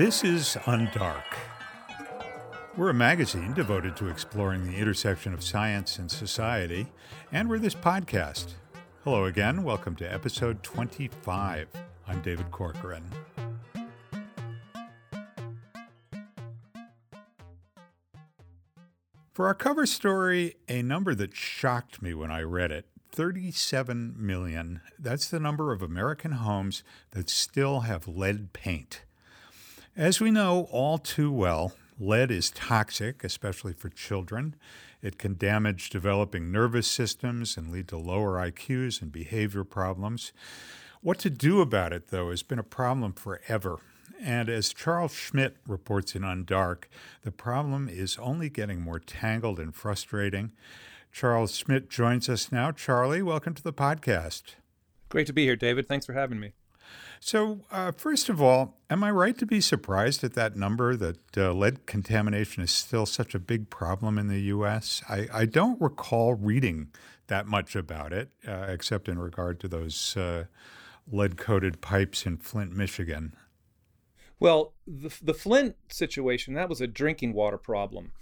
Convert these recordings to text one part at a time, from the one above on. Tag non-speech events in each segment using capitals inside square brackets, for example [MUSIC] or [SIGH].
This is Undark. We're a magazine devoted to exploring the intersection of science and society, and we're this podcast. Hello again. Welcome to episode 25. I'm David Corcoran. For our cover story, a number that shocked me when I read it 37 million. That's the number of American homes that still have lead paint. As we know all too well, lead is toxic, especially for children. It can damage developing nervous systems and lead to lower IQs and behavior problems. What to do about it, though, has been a problem forever. And as Charles Schmidt reports in Undark, the problem is only getting more tangled and frustrating. Charles Schmidt joins us now. Charlie, welcome to the podcast. Great to be here, David. Thanks for having me. So, uh, first of all, am I right to be surprised at that number that uh, lead contamination is still such a big problem in the U.S.? I, I don't recall reading that much about it, uh, except in regard to those uh, lead coated pipes in Flint, Michigan. Well, the, the Flint situation, that was a drinking water problem.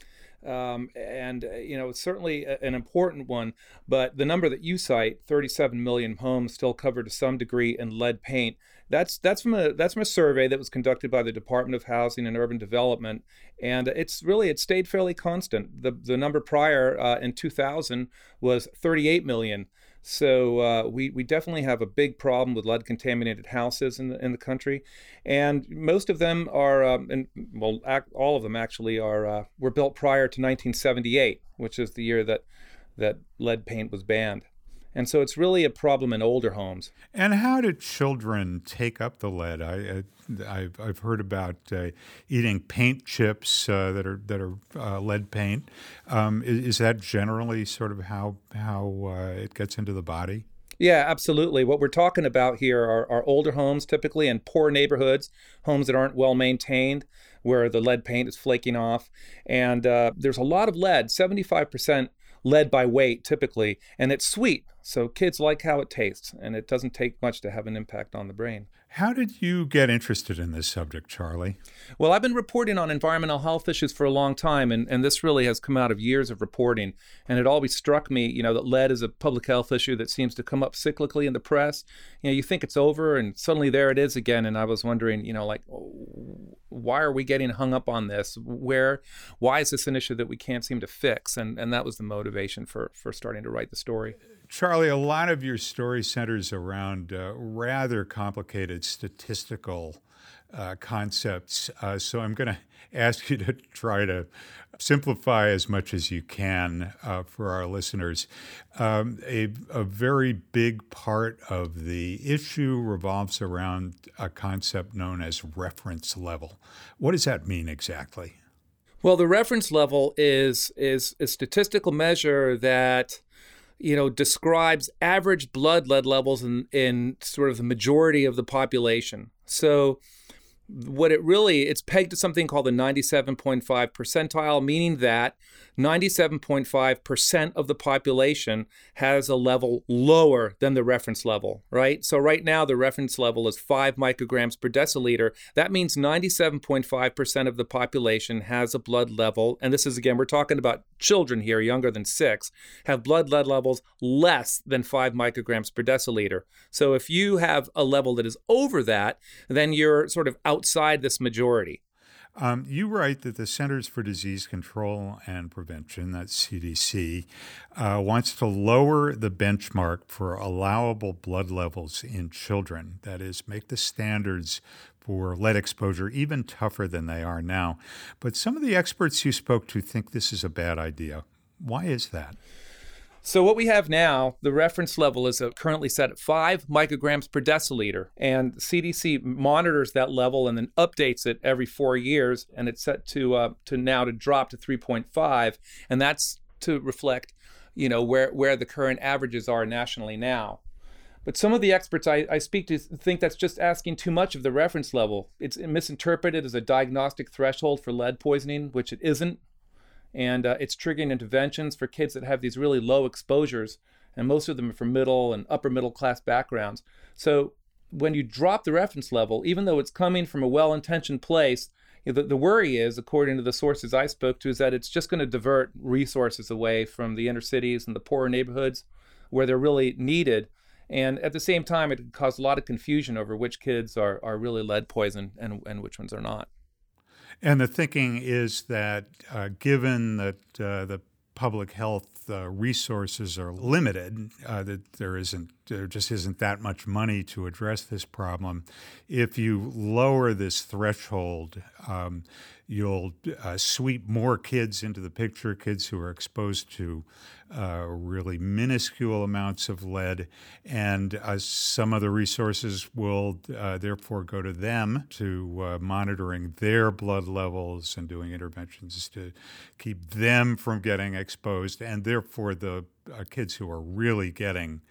Um, and uh, you know it's certainly a, an important one. But the number that you cite, 37 million homes still covered to some degree in lead paint, that's that's from a that's from a survey that was conducted by the Department of Housing and Urban Development, and it's really it stayed fairly constant. The the number prior uh, in 2000 was 38 million. So uh, we we definitely have a big problem with lead contaminated houses in the in the country, and most of them are um, and well all of them actually are uh, were built prior to 1978, which is the year that that lead paint was banned. And so it's really a problem in older homes. And how do children take up the lead? I, have I've heard about uh, eating paint chips uh, that are that are uh, lead paint. Um, is, is, that generally sort of how how uh, it gets into the body? Yeah, absolutely. What we're talking about here are, are older homes, typically in poor neighborhoods, homes that aren't well maintained, where the lead paint is flaking off. And uh, there's a lot of lead, 75% lead by weight typically, and it's sweet. So kids like how it tastes, and it doesn't take much to have an impact on the brain. How did you get interested in this subject, Charlie? Well, I've been reporting on environmental health issues for a long time, and, and this really has come out of years of reporting. And it always struck me, you know, that lead is a public health issue that seems to come up cyclically in the press. You know, you think it's over, and suddenly there it is again. And I was wondering, you know, like, why are we getting hung up on this? Where, why is this an issue that we can't seem to fix? And and that was the motivation for for starting to write the story. Charlie, a lot of your story centers around uh, rather complicated statistical uh, concepts. Uh, so I'm going [LAUGHS] to ask you to try to simplify as much as you can uh, for our listeners. Um, a, a, very big part of the issue revolves around a concept known as reference level. What does that mean exactly? Well, the reference level is is a statistical measure that you know, describes average blood lead levels in, in sort of the majority of the population. So what it really it's pegged to something called the 97.5 percentile meaning that 97.5% of the population has a level lower than the reference level, right? So, right now, the reference level is 5 micrograms per deciliter. That means 97.5% of the population has a blood level, and this is again, we're talking about children here, younger than six, have blood lead levels less than 5 micrograms per deciliter. So, if you have a level that is over that, then you're sort of outside this majority. Um, you write that the Centers for Disease Control and Prevention, that's CDC, uh, wants to lower the benchmark for allowable blood levels in children. That is, make the standards for lead exposure even tougher than they are now. But some of the experts you spoke to think this is a bad idea. Why is that? So what we have now, the reference level is currently set at 5 micrograms per deciliter, and CDC monitors that level and then updates it every 4 years and it's set to uh, to now to drop to 3.5 and that's to reflect, you know, where where the current averages are nationally now. But some of the experts I, I, speak to think that's just asking too much of the reference level. It's misinterpreted as a diagnostic threshold for lead poisoning, which it isn't and uh, it's triggering interventions for kids that have these really low exposures, and most of them are from middle and upper middle class backgrounds. So when you drop the reference level, even though it's coming from a well intentioned place, you know, the, the worry is, according to the sources I spoke to, is that it's just going to divert resources away from the inner cities and the poorer neighborhoods where they're really needed. And at the same time, it caused a lot of confusion over which kids are, are really lead poisoned and, and which ones are not. And the thinking is that uh, given that uh, the public health uh, resources are limited, uh, that there isn't, there just isn't that much money to address this problem. If you lower this threshold, um, you'll uh, sweep more kids into the picture, kids who are exposed to uh, really minuscule amounts of lead, and uh, some of the resources will uh, therefore go to them to uh, monitoring their blood levels and doing interventions to keep them from getting exposed, and therefore the uh, kids who are really getting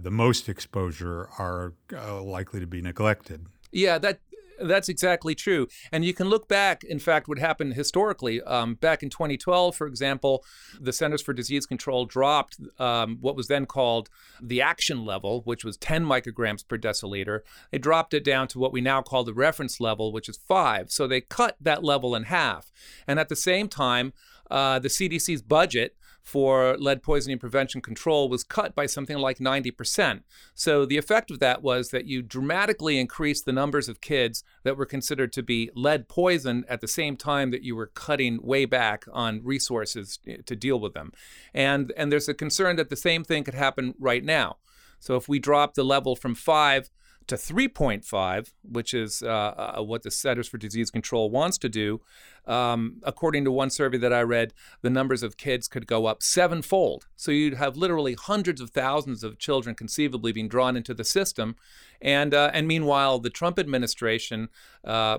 the most exposure are likely to be neglected. Yeah, that that's exactly true. And you can look back, in fact, what happened historically. Um, back in 2012, for example, the Centers for Disease Control dropped um, what was then called the action level, which was 10 micrograms per deciliter. They dropped it down to what we now call the reference level, which is five. So they cut that level in half. And at the same time, uh, the CDC's budget for lead poisoning prevention control was cut by something like 90%. So the effect of that was that you dramatically increased the numbers of kids that were considered to be lead poisoned at the same time that you were cutting way back on resources eh, to deal with them. And and there's a concern that the same thing could happen right now. So if we drop the level from 5 to 3.5, which is uh, uh, what the Centers for Disease Control wants to do, um, according to one survey that I read, the numbers of kids could go up sevenfold. So you'd have literally hundreds of thousands of children conceivably being drawn into the system. And, uh, and meanwhile, the Trump administration, uh,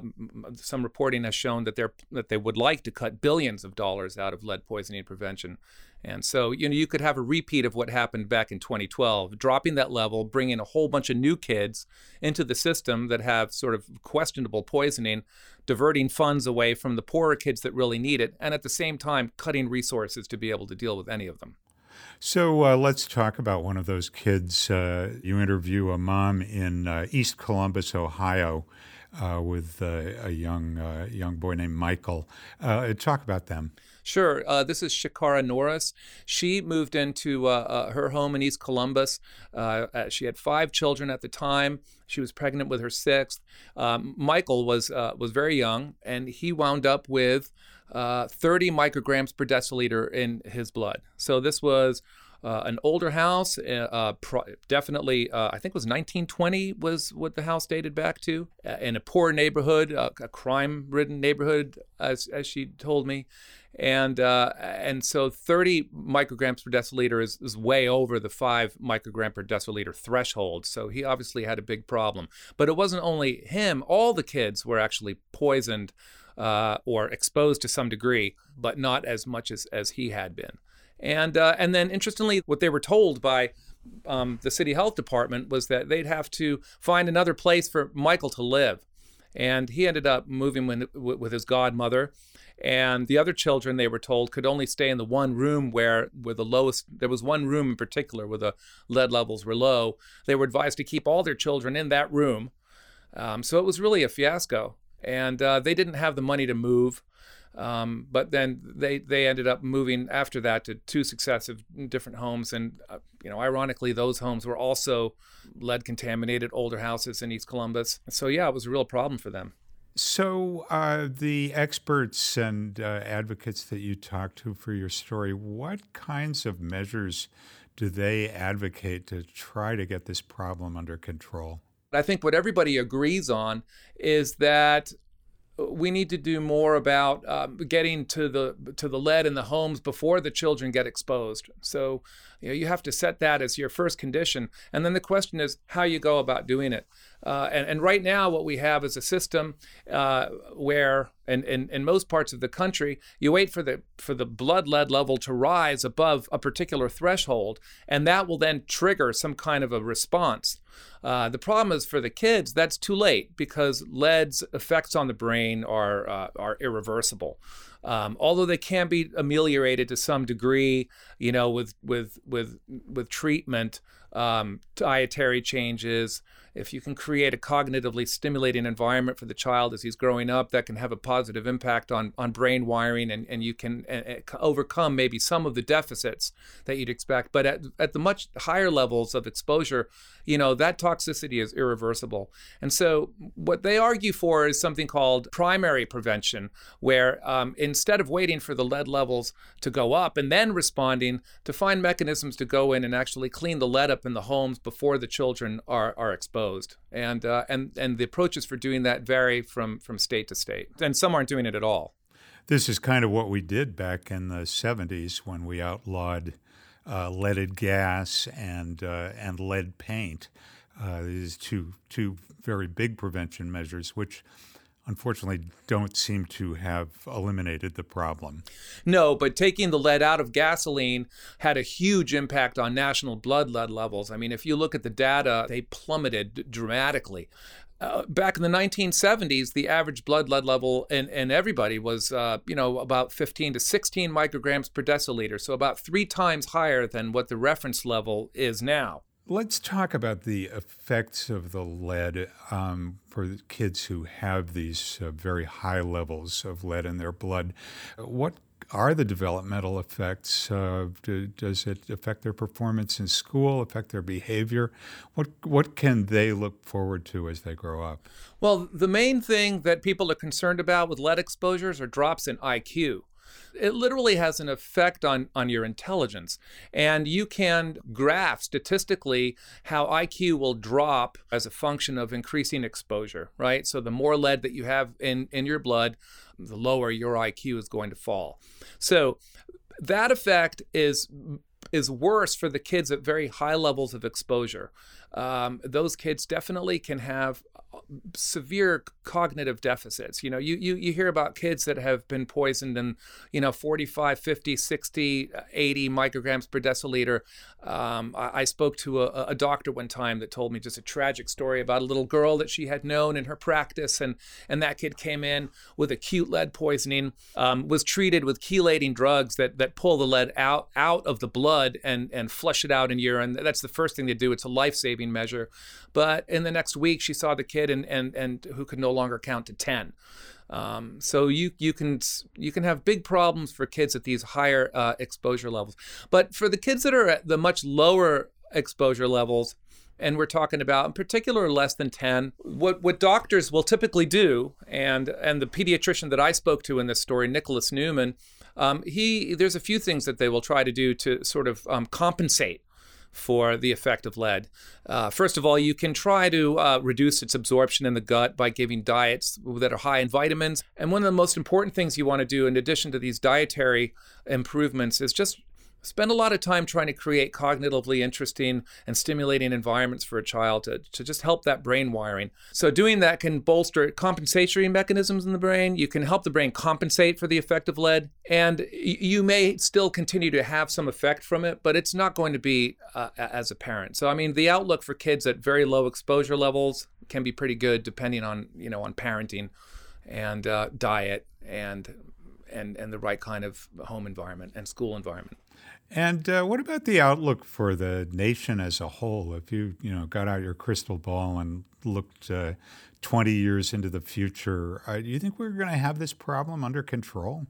some reporting has shown that, they're, that they would like to cut billions of dollars out of lead poisoning prevention. And so, you know, you could have a repeat of what happened back in 2012, dropping that level, bringing a whole bunch of new kids into the system that have sort of questionable poisoning, diverting funds away from the poorer kids that really need it, and at the same time, cutting resources to be able to deal with any of them. So uh, let's talk about one of those kids. Uh, you interview a mom in uh, East Columbus, Ohio, uh, with uh, a young uh, young boy named Michael. talk about them. Sure. Uh, this is Shakara Norris. She moved into uh, uh, her home in East Columbus. Uh, uh, she had five children at the time. She was pregnant with her sixth. Um, Michael was was very young, and he wound up with 30 micrograms per deciliter in his blood. So this was uh, an older house, uh, pro- definitely, uh, I think it was 1920 was what the house dated back to, in a poor neighborhood, a crime-ridden neighborhood, as, as she told me and uh, and so 30 micrograms per deciliter is, is way over the five microgram per deciliter threshold. So he obviously had a big problem. But it wasn't only him; all the kids were actually poisoned uh, or exposed to some degree, but not as much as as he had been. And uh, and then interestingly, what they were told by um, the city health department was that they'd have to find another place for Michael to live. And he ended up moving with, with his godmother and the other children they were told could only stay in the one room where where the lowest there was one room in particular where the lead levels were low. They were advised to keep all their children in that room. Um, so it was really a fiasco. And uh, they didn't have the money to move. Um, but then they they ended up moving after that to two successive different homes. And uh, you know ironically those homes were also lead contaminated older houses in east columbus. So yeah it was a real problem for them so, uh, the experts and uh, advocates that you talk to for your story, what kinds of measures do they advocate to try to get this problem under control? I think what everybody agrees on is that we need to do more about um, getting to the to the lead in the homes before the children get exposed. So, you know, you have to set that as your first condition, and then the question is how you go about doing it. Uh, and, and right now, what we have is a system uh, where, in, in, in most parts of the country, you wait for the for the blood lead level to rise above a particular threshold, and that will then trigger some kind of a response. Uh, the problem is for the kids, that's too late because lead's effects on the brain are uh, are irreversible. Um, although they can be ameliorated to some degree, you know, with with with with treatment, um, dietary changes, if you can create a cognitively stimulating environment for the child as he's growing up, that can have a positive impact on, on brain wiring and, and you can uh, overcome maybe some of the deficits that you'd expect. But at, at the much higher levels of exposure, you know, that toxicity is irreversible. And so what they argue for is something called primary prevention, where um, instead of waiting for the lead levels to go up and then responding, to find mechanisms to go in and actually clean the lead up in the homes before the children are, are exposed. And, uh, and, and the approaches for doing that vary from, from state to state. And some aren't doing it at all. This is kind of what we did back in the 70s when we outlawed uh, leaded gas and uh, and lead paint. Uh, these two two very big prevention measures, which unfortunately don't seem to have eliminated the problem. No, but taking the lead out of gasoline had a huge impact on national blood lead levels. I mean, if you look at the data, they plummeted dramatically. Uh, back in the 1970s, the average blood lead level in, in everybody was, uh, you know, about 15 to 16 micrograms per deciliter, so about three times higher than what the reference level is now. Let's talk about the effects of the lead um, for kids who have these uh, very high levels of lead in their blood. What are the developmental effects? Uh, do, does it affect their performance in school, affect their behavior? What, what can they look forward to as they grow up? Well, the main thing that people are concerned about with lead exposures are drops in IQ it literally has an effect on, on your intelligence. And you can graph statistically how IQ will drop as a function of increasing exposure, right? So the more lead that you have in, in your blood, the lower your IQ is going to fall. So that effect is is worse for the kids at very high levels of exposure. Um, those kids definitely can have severe cognitive deficits. You know, you, you, you hear about kids that have been poisoned in, you know, 45, 50, 60, 80 micrograms per deciliter. Um, I, I, spoke to a, a, doctor one time that told me just a tragic story about a little girl that she had known in her practice. And, and that kid came in with acute lead poisoning, um, was treated with chelating drugs that, that pull the lead out, out of the blood and, and flush it out in urine. That's the first thing they do. It's a life measure. But in the next week, she saw the kid and, and, and who could no longer count to 10. Um, so you you can you can have big problems for kids at these higher uh, exposure levels, but for the kids that are at the much lower exposure levels, and we're talking about in particular less than 10 what what doctors will typically do and and the pediatrician that i spoke to in this story nicholas newman um, he there's a few things that they will try to do to sort of um, compensate for the effect of lead. Uh, first of all, you can try to uh, reduce its absorption in the gut by giving diets that are high in vitamins. And one of the most important things you want to do, in addition to these dietary improvements, is just spend a lot of time trying to create cognitively interesting and stimulating environments for a child to, to just help that brain wiring. So, doing that can bolster compensatory mechanisms in the brain. You can help the brain compensate for the effect of lead, and you may still continue to have some effect from it, but it's not going to be uh, as apparent. So, I mean, the outlook for kids at very low exposure levels can be pretty good depending on, you know, on parenting and uh, diet and and and the right kind of home environment and school environment. And uh, what about the outlook for the nation as a whole? If you you know got out your crystal ball and looked uh, 20 years into the future, uh, do you think we're going to have this problem under control?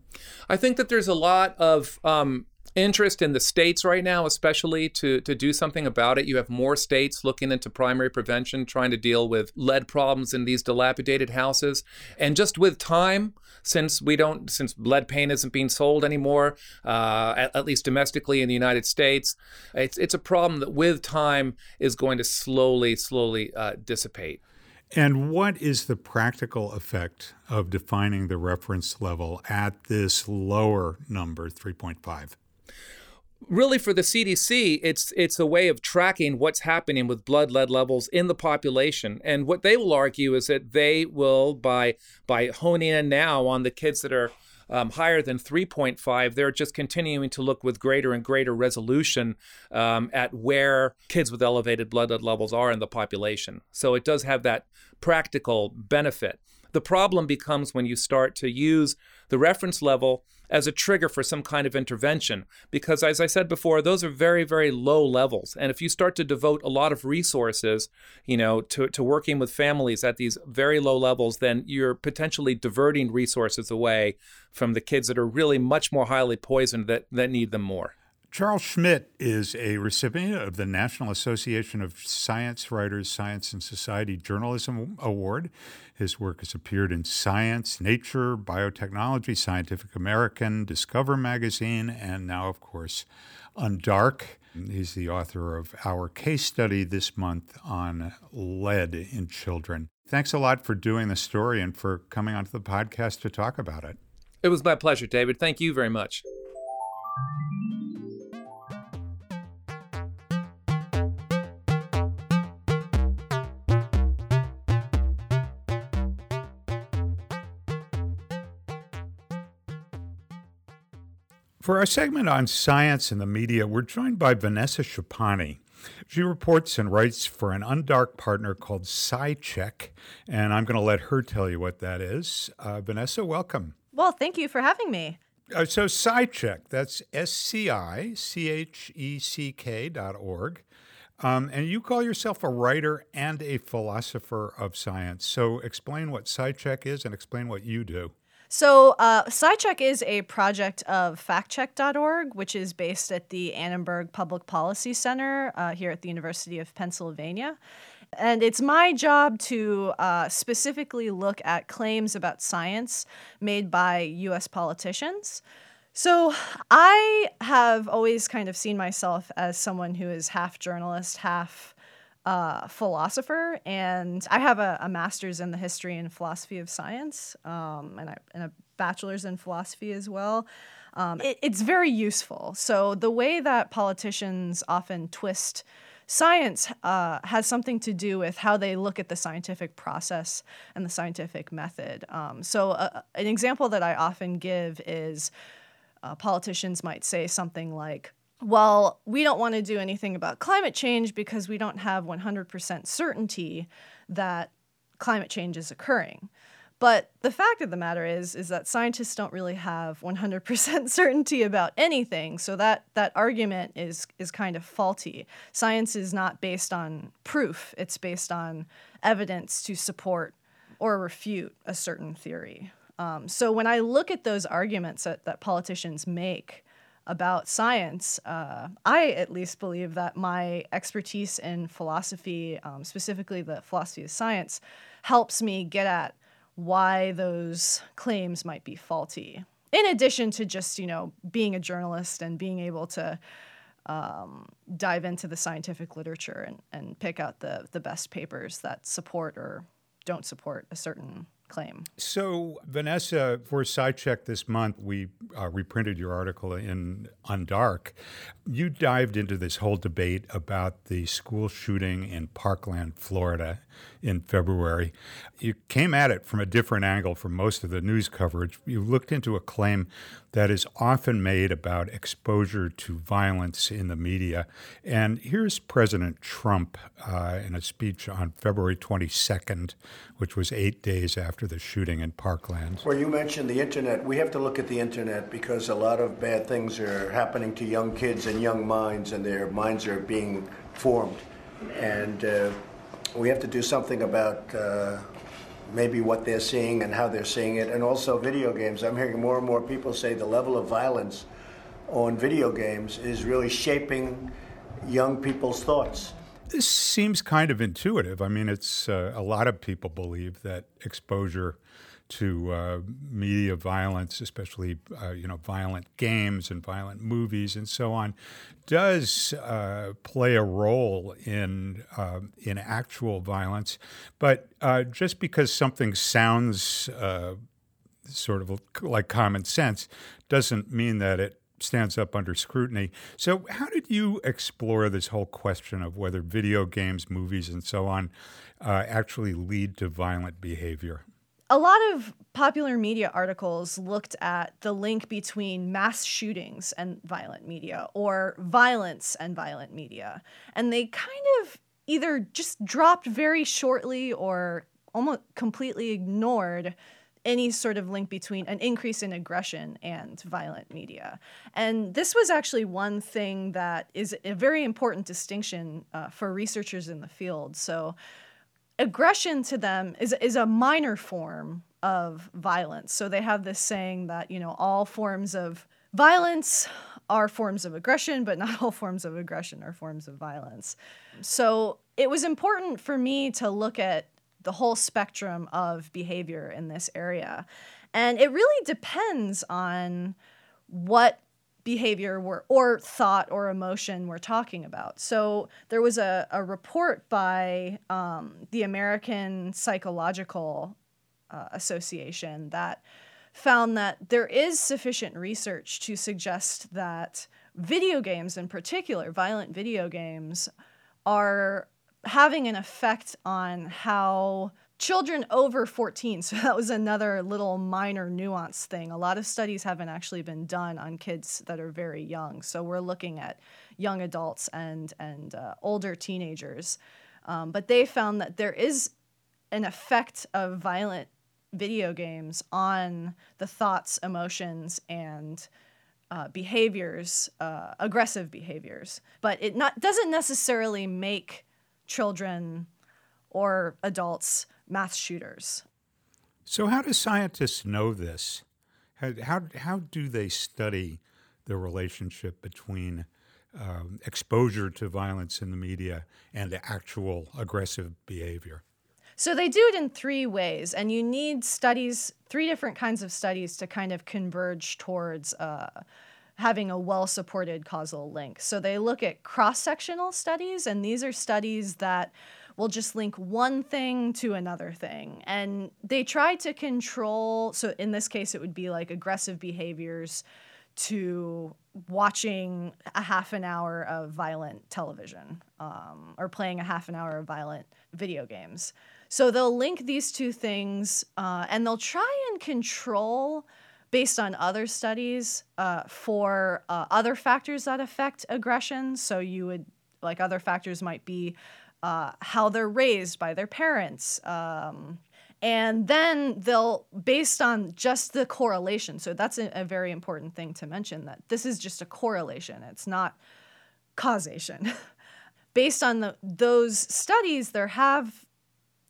I think that there's a lot of um, interest in the states right now, especially to, to do something about it. You have more states looking into primary prevention, trying to deal with lead problems in these dilapidated houses. And just with time, since we don't, since lead paint isn't being sold anymore, uh, at, at, least domestically in the United States, it's, it's a problem that with time is going to slowly, slowly uh, dissipate. And what is the practical effect of defining the reference level at this lower number, 3.5? Really for the CDC, it's it's a way of tracking what's happening with blood lead levels in the population. And what they will argue is that they will by by honing in now on the kids that are um, higher than 3.5, they're just continuing to look with greater and greater resolution um, at where kids with elevated blood lead levels are in the population. So it does have that practical benefit. The problem becomes when you start to use the reference level as a trigger for some kind of intervention. Because, as I said before, those are very, very low levels. And if you start to devote a lot of resources, you know, to, to working with families at these very low levels, then you're potentially diverting resources away from the kids that are really much more highly poisoned that, that need them more. Charles Schmidt is a recipient of the National Association of Science Writers Science and Society Journalism Award. His work has appeared in Science, Nature, Biotechnology, Scientific American, Discover Magazine, and now, of course, Undark. He's the author of our case study this month on lead in children. Thanks a lot for doing the story and for coming onto the podcast to talk about it. It was my pleasure, David. Thank you very much. For our segment on science and the media, we're joined by Vanessa Schipani. She reports and writes for an Undark partner called SciCheck, and I'm going to let her tell you what that is. Uh, Vanessa, welcome. Well, thank you for having me. Uh, so, SciCheck, that's S C I C H E C K dot org. Um, and you call yourself a writer and a philosopher of science. So, explain what SciCheck is and explain what you do. So, uh, SciCheck is a project of factcheck.org, which is based at the Annenberg Public Policy Center uh, here at the University of Pennsylvania. And it's my job to uh, specifically look at claims about science made by US politicians. So, I have always kind of seen myself as someone who is half journalist, half uh, philosopher, and I have a, a, master's in the history and philosophy of science, um, and, I, and, a bachelor's in philosophy as well. Um, it, it's very useful. So the way that politicians often twist science uh, has something to do with how they look at the scientific process and the scientific method. Um, so uh, an example that I often give is uh, politicians might say something like well, we don't want to do anything about climate change because we don't have 100% certainty that climate change is occurring. But the fact of the matter is is that scientists don't really have 100% [LAUGHS] certainty about anything. So that that argument is is kind of faulty. Science is not based on proof. It's based on evidence to support or refute a certain theory. Um, so when I look at those arguments that, that politicians make, about science, uh, I at least believe that my expertise in philosophy, um, specifically the philosophy of science, helps me get at why those claims might be faulty. In addition to just, you know, being a journalist and being able to um, dive into the scientific literature and, and pick out the, the best papers that support or don't support a certain claim. So, Vanessa, for SciCheck this month, we uh, reprinted your article in Undark. You dived into this whole debate about the school shooting in Parkland, Florida in February. You came at it from a different angle from most of the news coverage. You looked into a claim that is often made about exposure to violence in the media. And here's President Trump uh, in a speech on February 22nd, which was eight days after the shooting in Parkland. Well, you mentioned the internet. We have to look at the internet because a lot of bad things are happening to young kids and young minds, and their minds are being formed. And uh, we have to do something about uh, maybe what they're seeing and how they're seeing it, and also video games. I'm hearing more and more people say the level of violence on video games is really shaping young people's thoughts. This seems kind of intuitive. I mean, it's uh, a lot of people believe that exposure to uh, media violence, especially uh, you know violent games and violent movies and so on, does uh, play a role in uh, in actual violence. But uh, just because something sounds uh, sort of like common sense doesn't mean that it stands up under scrutiny. So, how did you explore this whole question of whether video games, movies, and so on uh, actually lead to violent behavior? a lot of popular media articles looked at the link between mass shootings and violent media or violence and violent media. And they kind of either just dropped very shortly or almost completely ignored any sort of link between an increase in aggression and violent media. And this was actually one thing that is a very important distinction uh, for researchers in the field. So, aggression to them is, is a minor form of violence. So, they have this saying that, you know, all forms of violence are forms of aggression, but not [LAUGHS] all forms of aggression are forms of violence. So, it was important for me to look at the whole spectrum of behavior in this area. And it really depends on what behavior we're, or thought or emotion we're talking about. So there was a, a report by um, the American Psychological uh, Association that found that there is sufficient research to suggest that video games, in particular, violent video games, are having an effect on how children over 14 [LAUGHS] so that was another little minor nuance thing. A lot of studies haven't actually been done on kids that are very young. So we're looking at young adults and and uh, older teenagers. Um, but they found that there is an effect of violent video games on the thoughts emotions and uh, behaviors uh, aggressive behaviors. But it not doesn't necessarily make children or adults mass shooters. So, how do scientists know this? How, how, how do they study the relationship between um, exposure to violence in the media and actual aggressive behavior? So they do it in three ways, and you need studies, three different kinds of studies to kind of converge towards uh, having a well supported causal link. So they look at cross sectional studies, and these are studies that will just link one thing to another thing. And they try to control, so in this case, it would be like aggressive behaviors to watching a half an hour of violent television um, or playing a half an hour of violent video games. So they'll link these two things uh, and they'll try and control based on other studies uh, for uh, other factors that affect aggression. So you would like other factors might be uh, how they're raised by their parents. Um, and then they'll, based on just the correlation, so that's a, a very important thing to mention that this is just a correlation, it's not causation. [LAUGHS] based on the, those studies, there have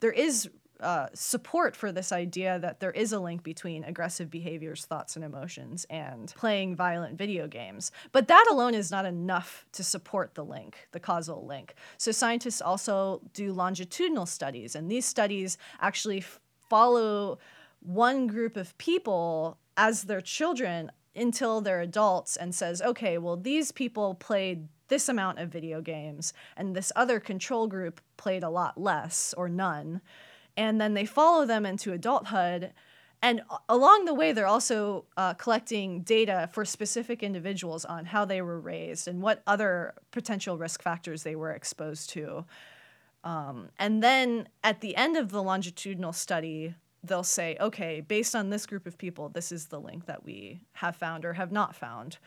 there is uh, support for this idea that there is a link between aggressive behaviors, thoughts, and emotions and playing violent video games. But that alone is not enough to support the link, the causal link. So scientists also do longitudinal studies, and these studies actually f- follow one group of people as their children until they're adults and says, okay, well, these people played this amount of video games, and this other control group played a lot less or none and then they follow them into adulthood. And along the way they're also uh, collecting data for specific individuals on how they were raised and what other potential risk factors they were exposed to. Um, and then at the end of the longitudinal study they'll say okay based on this group of people this is the link that we have found or have not found.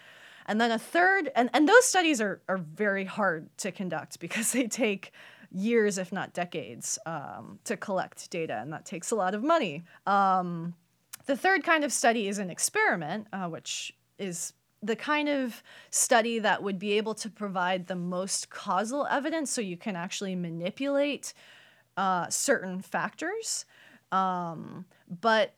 And then a third and, and those studies are, are very hard to conduct [LAUGHS] because they take years, if not decades, um, to collect data, and that takes a lot of money. Um, the third kind of study is an experiment, uh, which is the kind of study that would be able to provide the most causal evidence so you can actually manipulate uh, certain factors. Um, but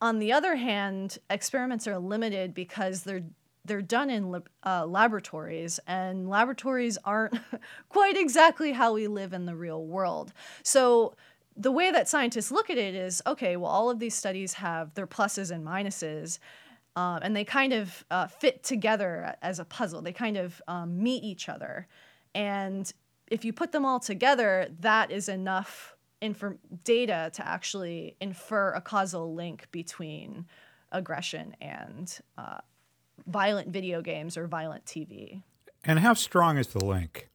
on the other hand, experiments are limited because they're they're done in uh, laboratories, and laboratories aren't [LAUGHS] quite exactly how we live in the real world. So the way that scientists look at it is okay, well, all of these studies have their pluses and minuses. Um, and they kind of uh, fit together as a puzzle. They kind of um, meet each other. And if you put them all together, that is enough data to actually infer a causal link between aggression and uh, violent video games or violent TV. And how strong is the link?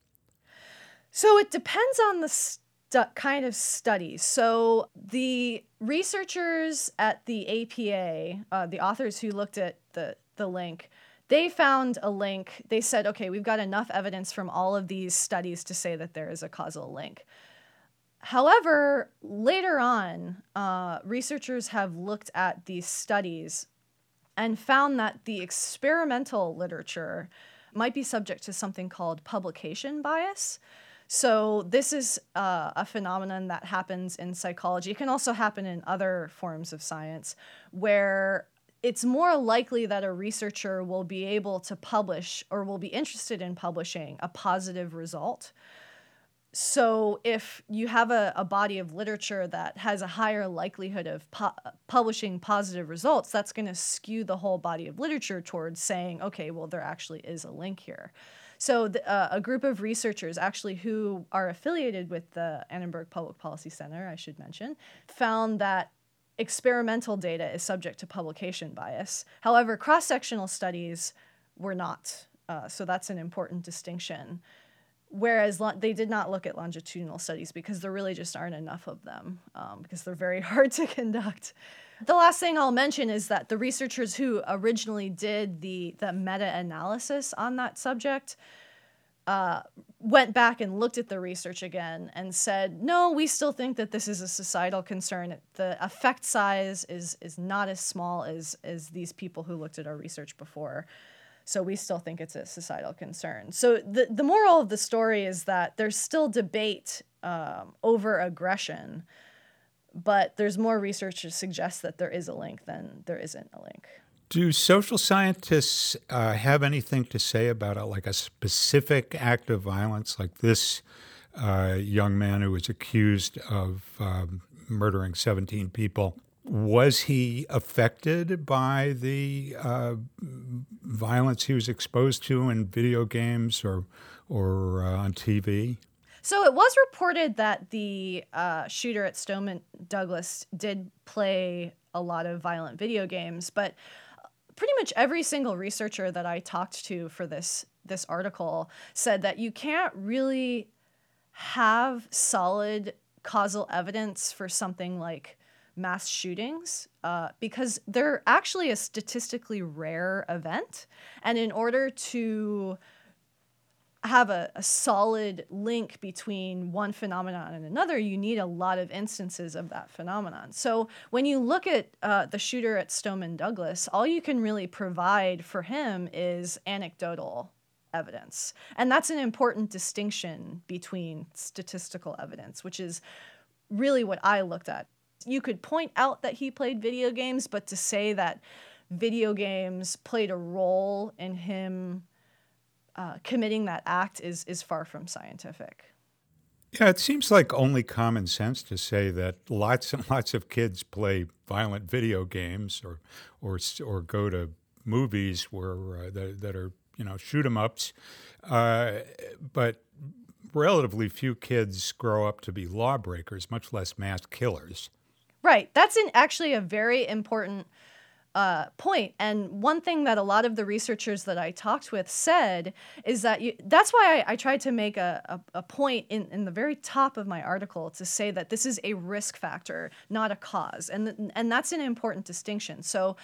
So it depends on the stu- kind of study. So the researchers at the APA, uh, the authors who looked at the, the link, they found a link. They said, okay, we've got enough evidence from all of these studies to say that there is a causal link. However, later on, uh, researchers have looked at these studies and found that the experimental literature might be subject to something called publication bias. So, this is uh, a phenomenon that happens in psychology. It can also happen in other forms of science where it's more likely that a researcher will be able to publish or will be interested in publishing a positive result so if you have a, a body of literature that has a higher likelihood of pu- publishing positive results that's going to skew the whole body of literature towards saying okay well there actually is a link here. So the, uh, a group of researchers actually who are affiliated with the annenberg public policy center i should mention found that experimental data is subject to publication bias. However cross-sectional studies were not uh, so that's an important distinction whereas lo- they did not look at longitudinal studies because there really just aren't enough of them um, because they're very [LAUGHS] hard to conduct. The last thing i'll mention is that the researchers who originally did the, the meta-analysis on that subject uh, went back and looked at the research again and said no we still think that this is a societal concern. The effect size is is not as small as as these people who looked at our research before so we still think it's a societal concern. So the, the moral of the story is that there's still debate um, over aggression, but there's more research to suggest that there is a link than there isn't a link. Do social scientists uh, have anything to say about a, like a specific act of violence, like this uh, young man who was accused of um, murdering 17 people? Was he affected by the uh, violence he was exposed to in video games or or uh, on TV? So it was reported that the uh, shooter at Stoneman Douglas did play a lot of violent video games, but pretty much every single researcher that I talked to for this this article said that you can't really have solid causal evidence for something like mass shootings uh, because they're actually a statistically rare event. And in order to have a, a, solid link between one phenomenon and another, you need a lot of instances of that phenomenon. So when you look at uh, the shooter at Stoneman Douglas, all you can really provide for him is anecdotal evidence. And that's an important distinction between statistical evidence, which is really what I looked at you could point out that he played video games, but to say that video games played a role in him uh, committing that act is is far from scientific. Yeah, it seems like only common sense to say that lots and [LAUGHS] lots of kids play violent video games or or or go to movies where uh, that, that are you know shoot 'em ups, uh, but relatively few kids grow up to be lawbreakers, much less mass killers. Right. That's an, actually a very important uh, point. And one thing that a lot of the researchers that I talked with said is that you, that's why I, I tried to make a, a, a, point in, in the very top of my article to say that this is a risk factor, not a cause. And, and that's an important distinction. So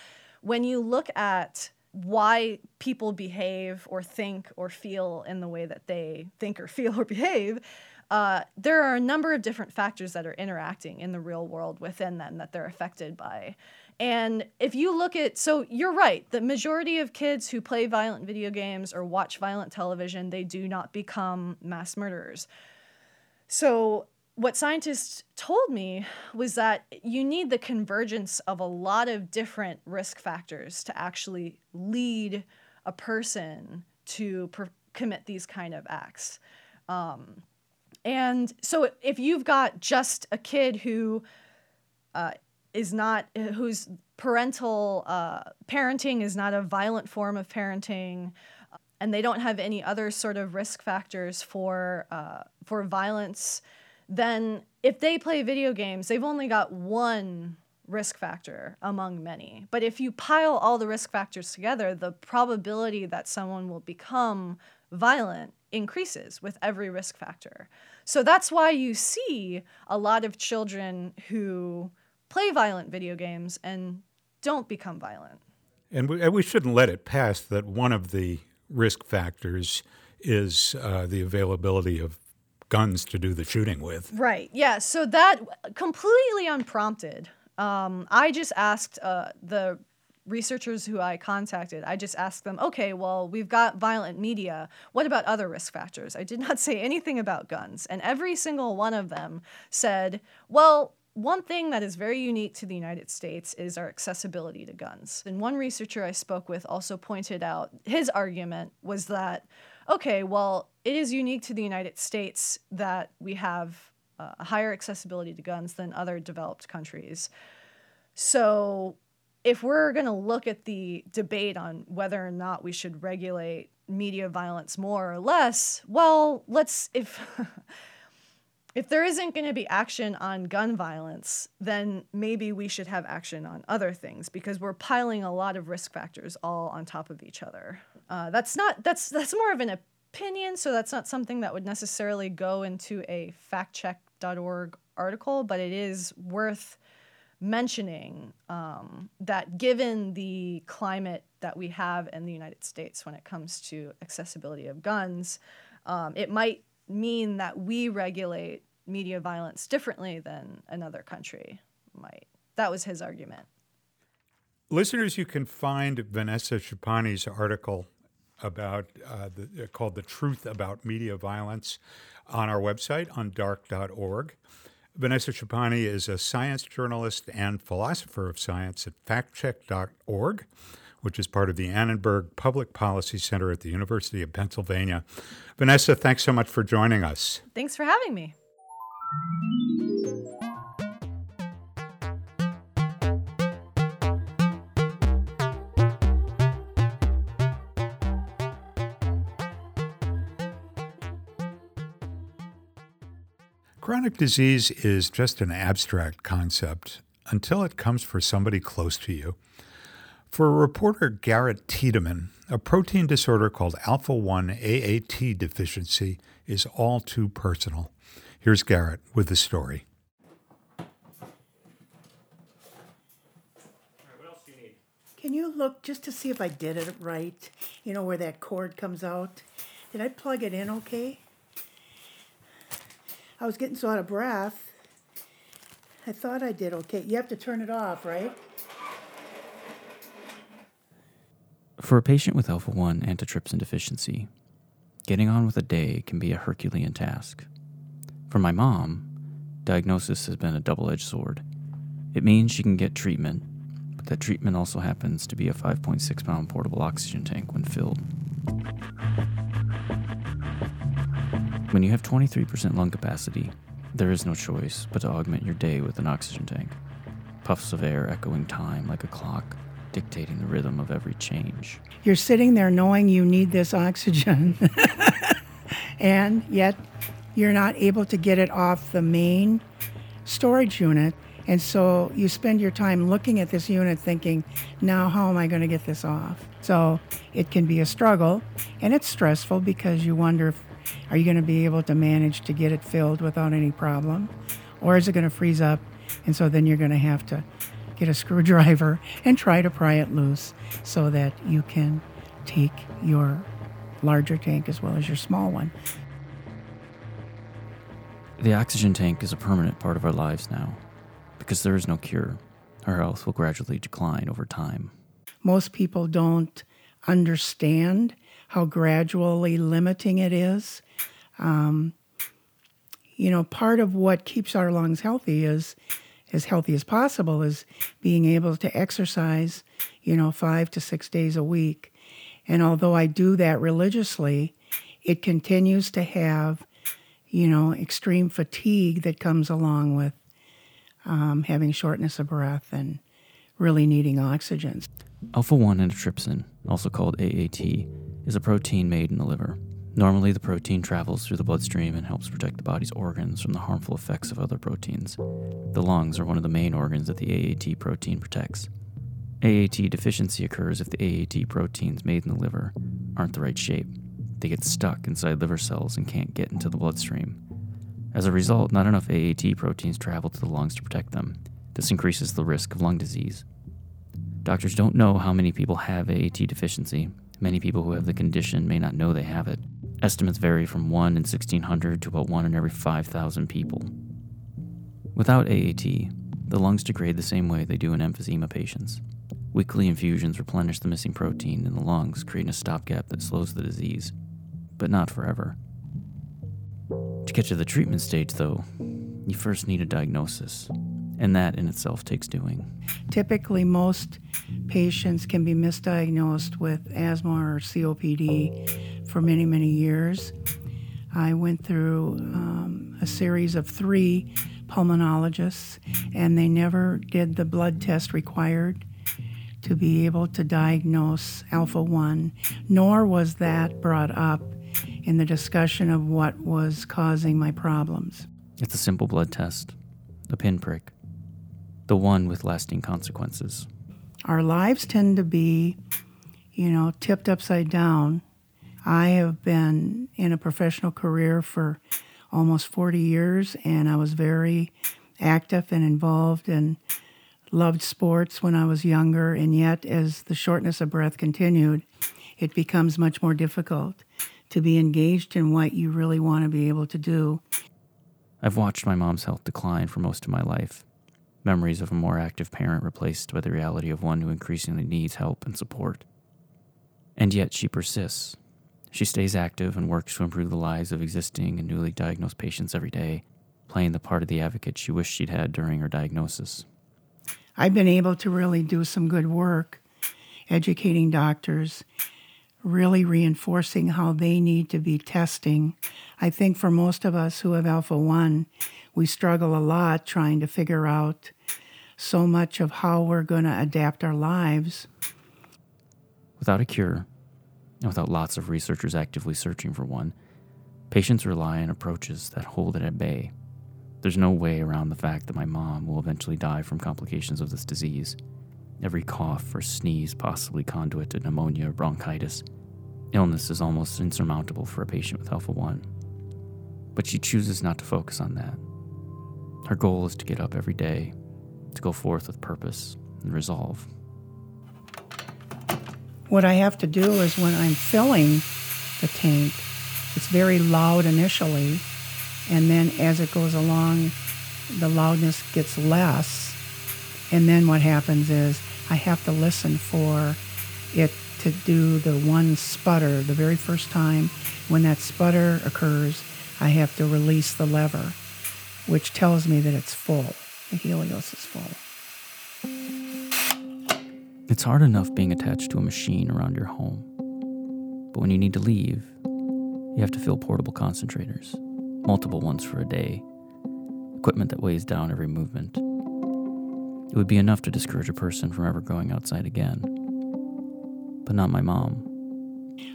when you look at why people behave or think or feel in the way that they think or feel or [LAUGHS] behave, uh, there are a number of different factors that are interacting in the real world within them that they're affected by. And if you look at, so you're right, the majority of kids who play violent video games or watch violent television, they do not become mass murderers. So, what scientists told me was that you need the convergence of a lot of different risk factors to actually lead a person to per- commit these kind of acts. Um, and so if you've got just a kid who uh, is not, whose parental uh, parenting is not a violent form of parenting, and they don't have any other sort of risk factors for uh, for violence, then if they play video games, they've only got one risk factor among many. But if you pile all the risk factors together, the probability that someone will become violent increases with every risk factor. So that's why you see a lot of children who play violent video games and don't become violent. And we, and we shouldn't let it pass that one of the risk factors is uh, the availability of guns to do the shooting with. Right. Yeah. So that completely unprompted. Um, I just asked uh, the researchers who I contacted, I just asked them, okay, well, we've got violent media. What about other risk factors? I did not say anything about guns. And every single one of them said, well, one thing that is very unique to the United States is our accessibility to guns. And one researcher I spoke with also pointed out his argument was that, okay, well, it is unique to the United States that we have uh, a higher accessibility to guns than other developed countries. So if we're going to look at the debate on whether or not we should regulate media violence more or less, well, let's if [LAUGHS] if there isn't going to be action on gun violence, then maybe we should have action on other things because we're piling a lot of risk factors all on top of each other. Uh, that's not that's that's more of an opinion, so that's not something that would necessarily go into a factcheck.org article, but it is worth mentioning um, that given the climate that we have in the United States when it comes to accessibility of guns, um, it might mean that we regulate media violence differently than another country might. That was his argument. Listeners, you can find Vanessa Schipani's article about uh, the, called "The Truth About Media Violence" on our website undark.org. Vanessa Schipani is a science journalist and philosopher of science at factcheck.org, which is part of the Annenberg Public Policy Center at the University of Pennsylvania. Vanessa, thanks so much for joining us. Thanks for having me. Chronic disease is just an abstract concept until it comes for somebody close to you. For reporter Garrett Tiedemann, a protein disorder called alpha 1 AAT deficiency is all too personal. Here's Garrett with the story. Can you look just to see if I did it right? You know, where that cord comes out? Did I plug it in okay? I was getting so out of breath. I thought I did okay. You have to turn it off, right? For a patient with alpha 1 antitrypsin deficiency, getting on with a day can be a Herculean task. For my mom, diagnosis has been a double edged sword. It means she can get treatment, but that treatment also happens to be a 5.6 pound portable oxygen tank when filled. When you have 23% lung capacity, there is no choice but to augment your day with an oxygen tank. Puffs of air echoing time like a clock, dictating the rhythm of every change. You're sitting there knowing you need this oxygen, [LAUGHS] and yet you're not able to get it off the main storage unit. And so you spend your time looking at this unit thinking, now how am I going to get this off? So it can be a struggle and it's stressful because you wonder if are you going to be able to manage to get it filled without any problem? Or is it going to freeze up? And so then you're going to have to get a [LAUGHS] screwdriver and try to pry it loose so that you can take your larger tank as well as your small one. The oxygen tank is a permanent part of our lives now because there is no cure. Our health will gradually decline over time. Most people don't understand how gradually limiting it is. Um, you know, part of what keeps our lungs healthy is as healthy as possible is being able to exercise, you know, five to six days a week. And although I do that religiously, it continues to have, you know, extreme fatigue that comes along with um, having shortness of breath and really needing oxygen. Alpha 1 antitrypsin, also called AAT, is a protein made in the liver. Normally, the protein travels through the bloodstream and helps protect the body's organs from the harmful effects of other proteins. The lungs are one of the main organs that the AAT protein protects. AAT deficiency occurs if the AAT proteins made in the liver aren't the right shape. They get stuck inside liver cells and can't get into the bloodstream. As a result, not enough AAT proteins travel to the lungs to protect them. This increases the risk of lung disease. Doctors don't know how many people have AAT deficiency, Many people who have the condition may not know they have it. Estimates vary from 1 in 1600 to about 1 in every 5,000 people. Without AAT, the lungs degrade the same way they do in emphysema patients. Weekly infusions replenish the missing protein in the lungs, creating a stopgap that slows the disease, but not forever. To get to the treatment stage, though, you first need a diagnosis, and that in itself takes doing. Typically, most patients can be misdiagnosed with asthma or COPD for many, many years. I went through um, a series of three pulmonologists, and they never did the blood test required to be able to diagnose alpha 1, nor was that brought up in the discussion of what was causing my problems. It's a simple blood test, a pinprick, the one with lasting consequences. Our lives tend to be, you know, tipped upside down. I have been in a professional career for almost 40 years, and I was very active and involved and loved sports when I was younger. And yet, as the shortness of breath continued, it becomes much more difficult to be engaged in what you really want to be able to do. I've watched my mom's health decline for most of my life. Memories of a more active parent replaced by the reality of one who increasingly needs help and support. And yet she persists. She stays active and works to improve the lives of existing and newly diagnosed patients every day, playing the part of the advocate she wished she'd had during her diagnosis. I've been able to really do some good work educating doctors really reinforcing how they need to be testing. I think for most of us who have alpha 1, we struggle a lot trying to figure out so much of how we're going to adapt our lives. Without a cure, and without lots of researchers actively searching for one, patients rely on approaches that hold it at bay. There's no way around the fact that my mom will eventually die from complications of this disease. Every cough or sneeze possibly conduit to pneumonia or bronchitis. Illness is almost insurmountable for a patient with alpha 1. But she chooses not to focus on that. Her goal is to get up every day, to go forth with purpose and resolve. What I have to do is when I'm filling the tank, it's very loud initially, and then as it goes along, the loudness gets less. And then what happens is I have to listen for it to do the one sputter the very first time. When that sputter occurs, I have to release the lever, which tells me that it's full. The Helios is full. It's hard enough being attached to a machine around your home. But when you need to leave, you have to fill portable concentrators, multiple ones for a day, equipment that weighs down every movement. It would be enough to discourage a person from ever going outside again. But not my mom.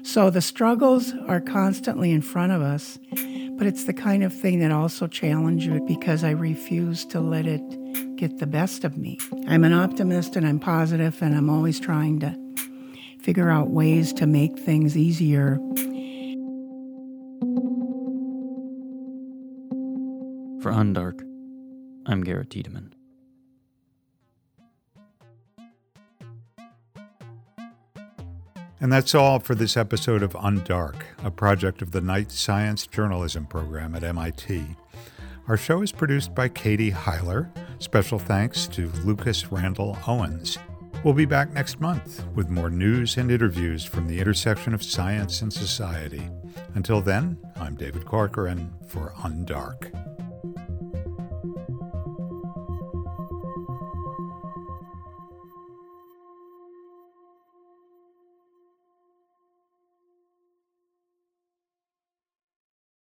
So the struggles are constantly in front of us, but it's the kind of thing that also challenges you because I refuse to let it get the best of me. I'm an optimist and I'm positive, and I'm always trying to figure out ways to make things easier. For Undark, I'm Garrett Tiedemann. And that's all for this episode of Undark, a project of the Knight Science Journalism Program at MIT. Our show is produced by Katie Heiler. Special thanks to Lucas Randall Owens. We'll be back next month with more news and interviews from the intersection of science and society. Until then, I'm David Corcoran for Undark.